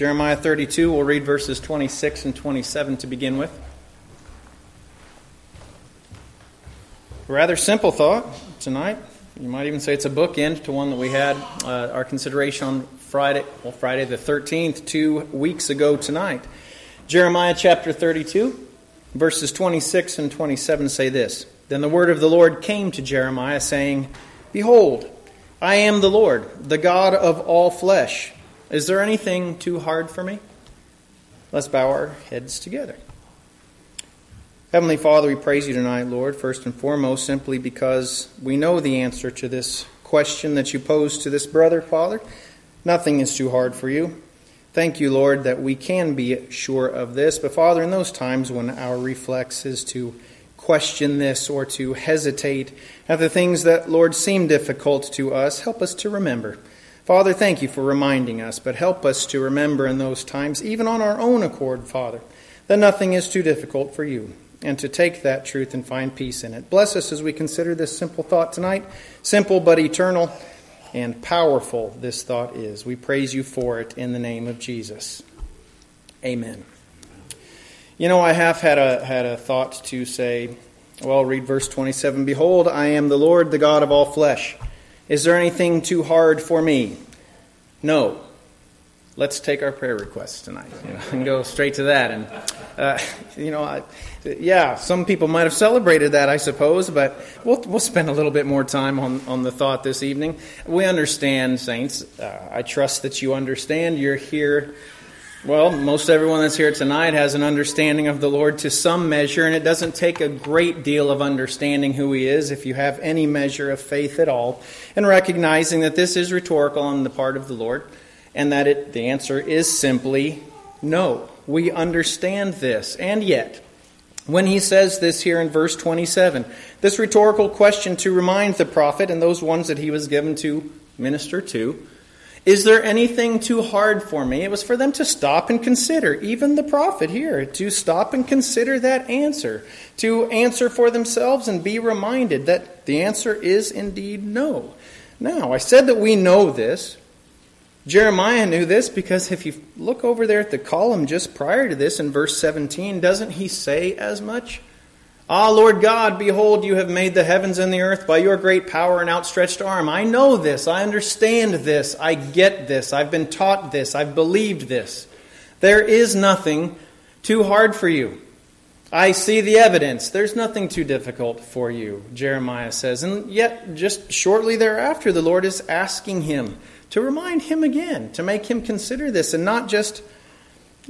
Jeremiah 32, we'll read verses 26 and 27 to begin with. Rather simple thought tonight. You might even say it's a bookend to one that we had uh, our consideration on Friday, well, Friday the 13th, two weeks ago tonight. Jeremiah chapter 32, verses 26 and 27 say this Then the word of the Lord came to Jeremiah, saying, Behold, I am the Lord, the God of all flesh. Is there anything too hard for me? Let's bow our heads together. Heavenly Father, we praise you tonight, Lord, first and foremost, simply because we know the answer to this question that you posed to this brother, Father. Nothing is too hard for you. Thank you, Lord, that we can be sure of this. But, Father, in those times when our reflex is to question this or to hesitate at the things that, Lord, seem difficult to us, help us to remember. Father, thank you for reminding us, but help us to remember in those times, even on our own accord, Father, that nothing is too difficult for you and to take that truth and find peace in it. Bless us as we consider this simple thought tonight. Simple but eternal and powerful this thought is. We praise you for it in the name of Jesus. Amen. You know, I have had a, had a thought to say, well, read verse 27 Behold, I am the Lord, the God of all flesh. Is there anything too hard for me? No let's take our prayer requests tonight you know, and go straight to that. And, uh, you know, I, yeah, some people might have celebrated that, I suppose, but we'll, we'll spend a little bit more time on, on the thought this evening. We understand, Saints. Uh, I trust that you understand. You're here. Well, most everyone that's here tonight has an understanding of the Lord to some measure, and it doesn't take a great deal of understanding who He is if you have any measure of faith at all, and recognizing that this is rhetorical on the part of the Lord and that it, the answer is simply no. We understand this. And yet, when he says this here in verse 27, this rhetorical question to remind the prophet and those ones that he was given to minister to, is there anything too hard for me? It was for them to stop and consider, even the prophet here, to stop and consider that answer, to answer for themselves and be reminded that the answer is indeed no. Now, I said that we know this, Jeremiah knew this because if you look over there at the column just prior to this in verse 17, doesn't he say as much? Ah, Lord God, behold, you have made the heavens and the earth by your great power and outstretched arm. I know this. I understand this. I get this. I've been taught this. I've believed this. There is nothing too hard for you. I see the evidence. There's nothing too difficult for you, Jeremiah says. And yet, just shortly thereafter, the Lord is asking him to remind him again, to make him consider this and not just,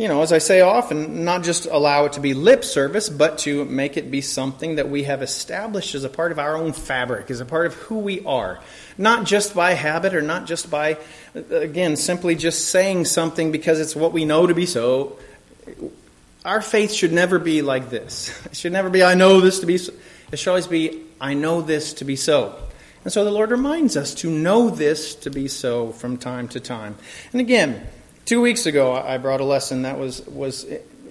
you know, as I say often, not just allow it to be lip service, but to make it be something that we have established as a part of our own fabric, as a part of who we are. Not just by habit or not just by, again, simply just saying something because it's what we know to be so. Our faith should never be like this. It should never be, I know this to be so. It should always be, I know this to be so. And so the Lord reminds us to know this to be so from time to time. And again, two weeks ago I brought a lesson that was, was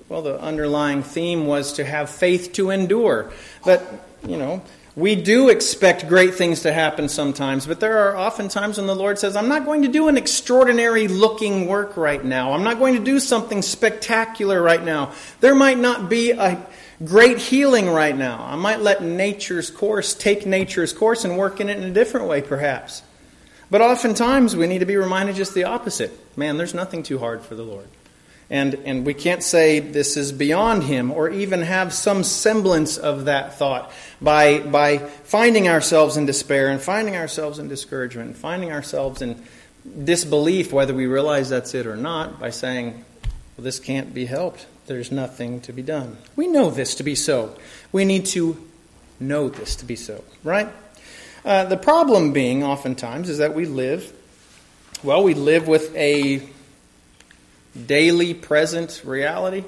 well, the underlying theme was to have faith to endure. But, you know, we do expect great things to happen sometimes, but there are often times when the Lord says, I'm not going to do an extraordinary looking work right now. I'm not going to do something spectacular right now. There might not be a great healing right now. I might let nature's course take nature's course and work in it in a different way, perhaps. But oftentimes we need to be reminded just the opposite. Man, there's nothing too hard for the Lord. And, and we can't say this is beyond him or even have some semblance of that thought by, by finding ourselves in despair and finding ourselves in discouragement and finding ourselves in disbelief, whether we realize that's it or not, by saying, well, this can't be helped there's nothing to be done. We know this to be so. We need to know this to be so, right? Uh, the problem being, oftentimes, is that we live, well, we live with a daily present reality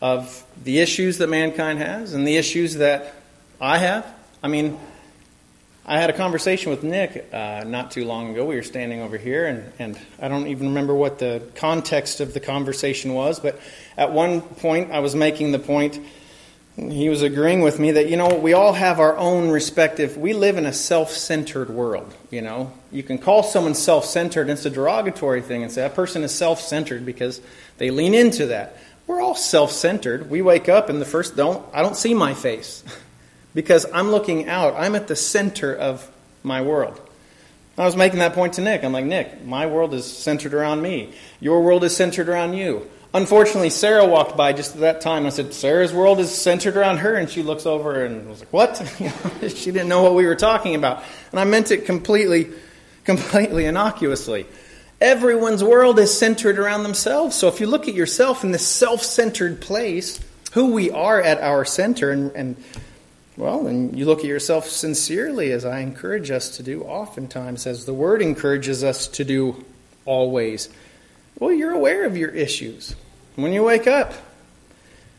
of the issues that mankind has and the issues that I have. I mean, I had a conversation with Nick uh, not too long ago. We were standing over here, and, and I don't even remember what the context of the conversation was, but at one point I was making the point he was agreeing with me that, you know, we all have our own respective, we live in a self centered world, you know. You can call someone self centered, it's a derogatory thing, and say that person is self centered because they lean into that. We're all self centered. We wake up and the first, don't, I don't see my face because I'm looking out. I'm at the center of my world. I was making that point to Nick. I'm like, Nick, my world is centered around me. Your world is centered around you. Unfortunately, Sarah walked by just at that time. I said, Sarah's world is centered around her. And she looks over and was like, What? she didn't know what we were talking about. And I meant it completely, completely innocuously. Everyone's world is centered around themselves. So if you look at yourself in this self centered place, who we are at our center, and, and well, and you look at yourself sincerely, as I encourage us to do oftentimes, as the Word encourages us to do always. Well, you're aware of your issues. When you wake up,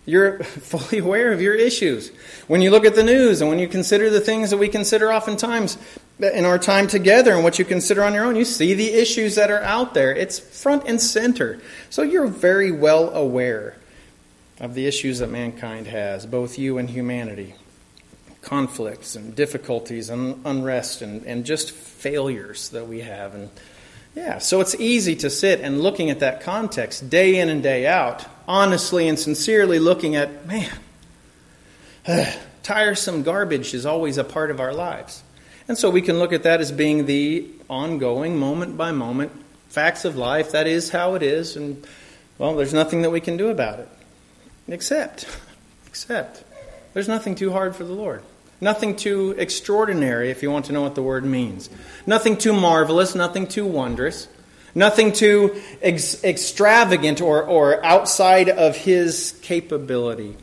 you're fully aware of your issues. When you look at the news and when you consider the things that we consider oftentimes in our time together and what you consider on your own, you see the issues that are out there. It's front and center. So you're very well aware of the issues that mankind has, both you and humanity conflicts and difficulties and unrest and, and just failures that we have. And yeah, so it's easy to sit and looking at that context day in and day out, honestly and sincerely looking at, man, uh, tiresome garbage is always a part of our lives. And so we can look at that as being the ongoing, moment by moment facts of life. That is how it is. And, well, there's nothing that we can do about it. Except, except, there's nothing too hard for the Lord. Nothing too extraordinary, if you want to know what the word means. Nothing too marvelous, nothing too wondrous, nothing too ex- extravagant or, or outside of his capability.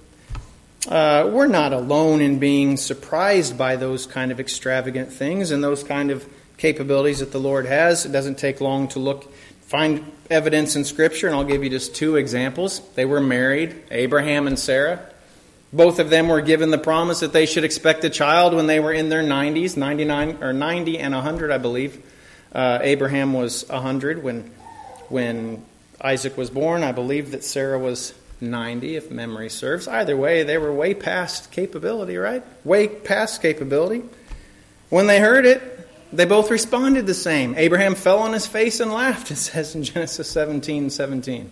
Uh, we're not alone in being surprised by those kind of extravagant things and those kind of capabilities that the Lord has. It doesn't take long to look, find evidence in Scripture, and I'll give you just two examples. They were married, Abraham and Sarah. Both of them were given the promise that they should expect a child when they were in their 90s, 99 or 90 and 100, I believe. Uh, Abraham was 100 when when Isaac was born. I believe that Sarah was 90, if memory serves. Either way, they were way past capability, right? Way past capability. When they heard it, they both responded the same. Abraham fell on his face and laughed, it says in Genesis 17 17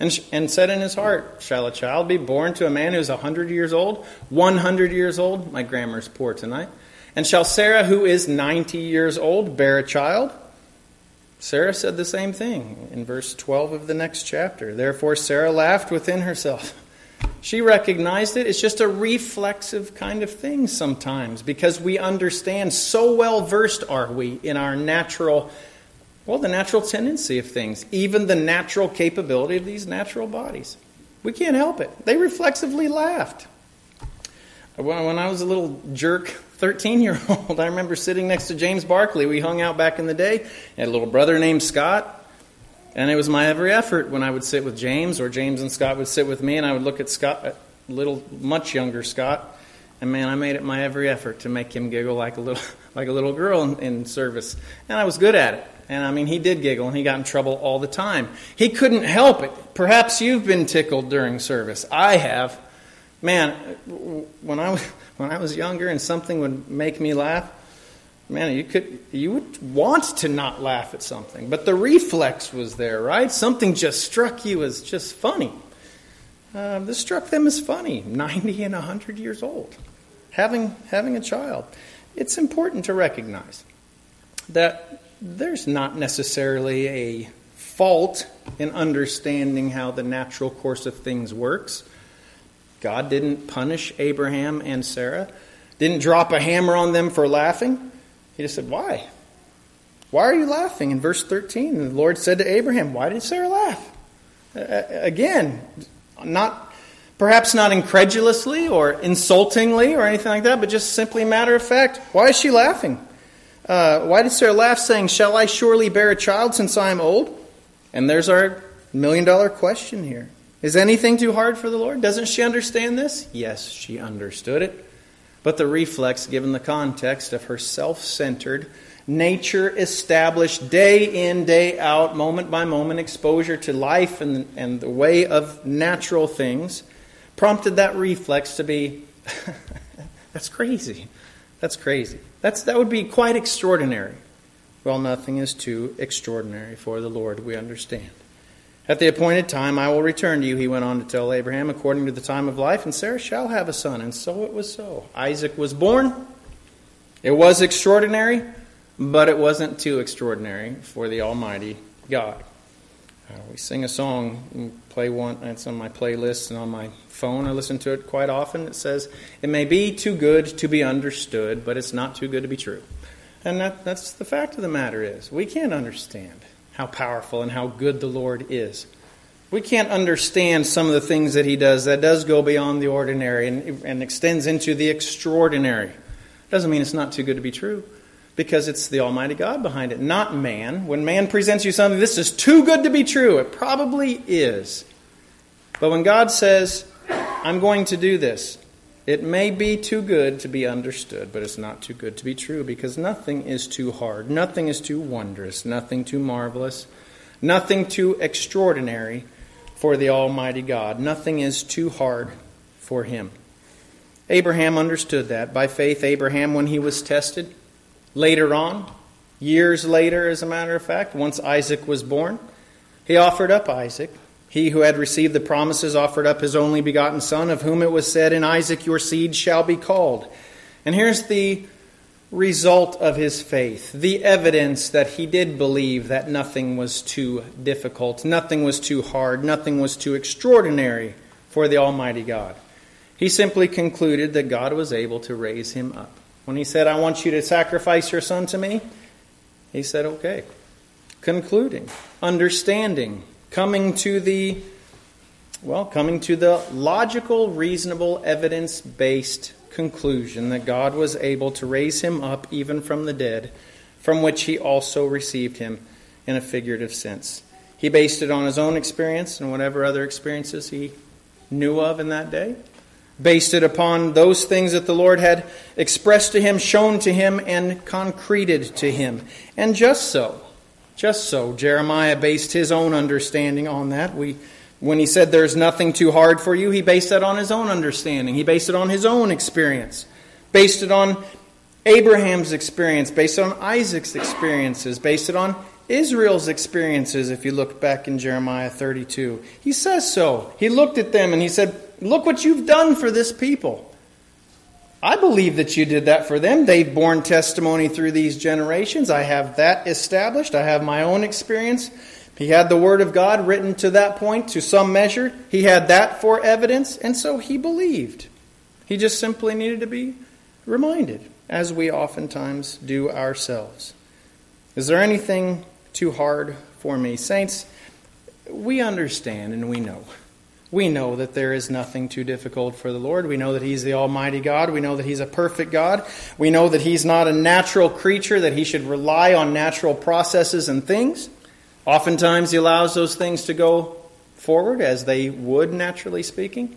and, and said in his heart, Shall a child be born to a man who is a 100 years old? 100 years old? My grammar's poor tonight. And shall Sarah, who is 90 years old, bear a child? Sarah said the same thing in verse 12 of the next chapter. Therefore, Sarah laughed within herself. She recognized it. It's just a reflexive kind of thing sometimes because we understand so well versed are we in our natural well, the natural tendency of things, even the natural capability of these natural bodies. We can't help it. They reflexively laughed. When I was a little jerk 13 year old, I remember sitting next to James Barkley. We hung out back in the day. I had a little brother named Scott. And it was my every effort when I would sit with James, or James and Scott would sit with me, and I would look at Scott, a little, much younger Scott, and man, I made it my every effort to make him giggle like a little, like a little girl in, in service, and I was good at it. And I mean, he did giggle and he got in trouble all the time. He couldn't help it. Perhaps you've been tickled during service. I have. Man, when I, was, when I was younger and something would make me laugh, man, you could you would want to not laugh at something, but the reflex was there, right? Something just struck you as just funny. Uh, this struck them as funny. Ninety and hundred years old, having having a child. It's important to recognize that there's not necessarily a fault in understanding how the natural course of things works. God didn't punish Abraham and Sarah, didn't drop a hammer on them for laughing. He just said, Why? Why are you laughing? In verse 13, the Lord said to Abraham, Why did Sarah laugh? again, not perhaps not incredulously or insultingly or anything like that, but just simply matter of fact. Why is she laughing? Uh, why did Sarah laugh, saying, Shall I surely bear a child since I am old? And there's our million dollar question here. Is anything too hard for the Lord? Doesn't she understand this? Yes, she understood it. But the reflex, given the context of her self centered, nature established, day in, day out, moment by moment exposure to life and, and the way of natural things, prompted that reflex to be that's crazy. That's crazy. That's, that would be quite extraordinary. Well, nothing is too extraordinary for the Lord, we understand. At the appointed time, I will return to you, he went on to tell Abraham, according to the time of life, and Sarah shall have a son. And so it was so. Isaac was born. It was extraordinary, but it wasn't too extraordinary for the Almighty God. Uh, we sing a song, play one, it's on my playlist and on my phone. I listen to it quite often. It says, It may be too good to be understood, but it's not too good to be true. And that, that's the fact of the matter is, we can't understand how powerful and how good the Lord is. We can't understand some of the things that He does that does go beyond the ordinary and, and extends into the extraordinary. Doesn't mean it's not too good to be true, because it's the Almighty God behind it, not man. When man presents you something, this is too good to be true, it probably is. But when God says, I'm going to do this, it may be too good to be understood, but it's not too good to be true because nothing is too hard, nothing is too wondrous, nothing too marvelous, nothing too extraordinary for the Almighty God. Nothing is too hard for Him. Abraham understood that. By faith, Abraham, when he was tested, later on, years later, as a matter of fact, once Isaac was born, he offered up Isaac he who had received the promises offered up his only begotten Son, of whom it was said, In Isaac your seed shall be called. And here's the result of his faith the evidence that he did believe that nothing was too difficult, nothing was too hard, nothing was too extraordinary for the Almighty God. He simply concluded that God was able to raise him up. When he said, I want you to sacrifice your son to me, he said, Okay. Concluding, understanding, coming to the well, coming to the logical, reasonable, evidence based conclusion that God was able to raise him up even from the dead, from which he also received him in a figurative sense. He based it on his own experience and whatever other experiences he knew of in that day, based it upon those things that the Lord had expressed to him, shown to him, and concreted to him. And just so, just so, Jeremiah based his own understanding on that. We, when he said there's nothing too hard for you, he based that on his own understanding. He based it on his own experience, based it on Abraham's experience, based on Isaac's experiences, based it on Israel's experiences, if you look back in Jeremiah 32. He says so. He looked at them and he said, Look what you've done for this people. I believe that you did that for them. They've borne testimony through these generations. I have that established. I have my own experience. He had the Word of God written to that point to some measure. He had that for evidence, and so he believed. He just simply needed to be reminded, as we oftentimes do ourselves. Is there anything too hard for me? Saints, we understand and we know we know that there is nothing too difficult for the Lord. We know that He's the Almighty God. We know that He's a perfect God. We know that He's not a natural creature, that He should rely on natural processes and things. Oftentimes, He allows those things to go forward as they would, naturally speaking.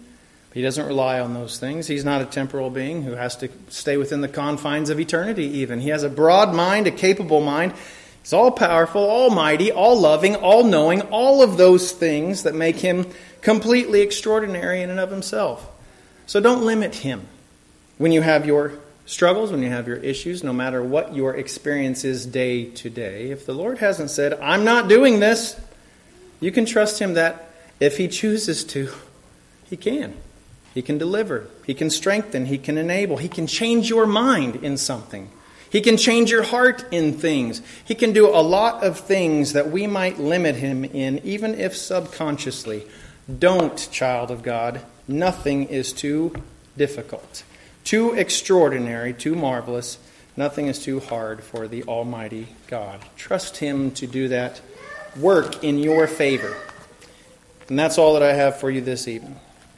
He doesn't rely on those things. He's not a temporal being who has to stay within the confines of eternity, even. He has a broad mind, a capable mind. He's all powerful, almighty, all loving, all knowing, all of those things that make him completely extraordinary in and of himself. So don't limit him when you have your struggles, when you have your issues, no matter what your experience is day to day. If the Lord hasn't said, I'm not doing this, you can trust him that if he chooses to, he can. He can deliver, he can strengthen, he can enable, he can change your mind in something. He can change your heart in things. He can do a lot of things that we might limit him in, even if subconsciously. Don't, child of God. Nothing is too difficult, too extraordinary, too marvelous. Nothing is too hard for the Almighty God. Trust Him to do that work in your favor. And that's all that I have for you this evening.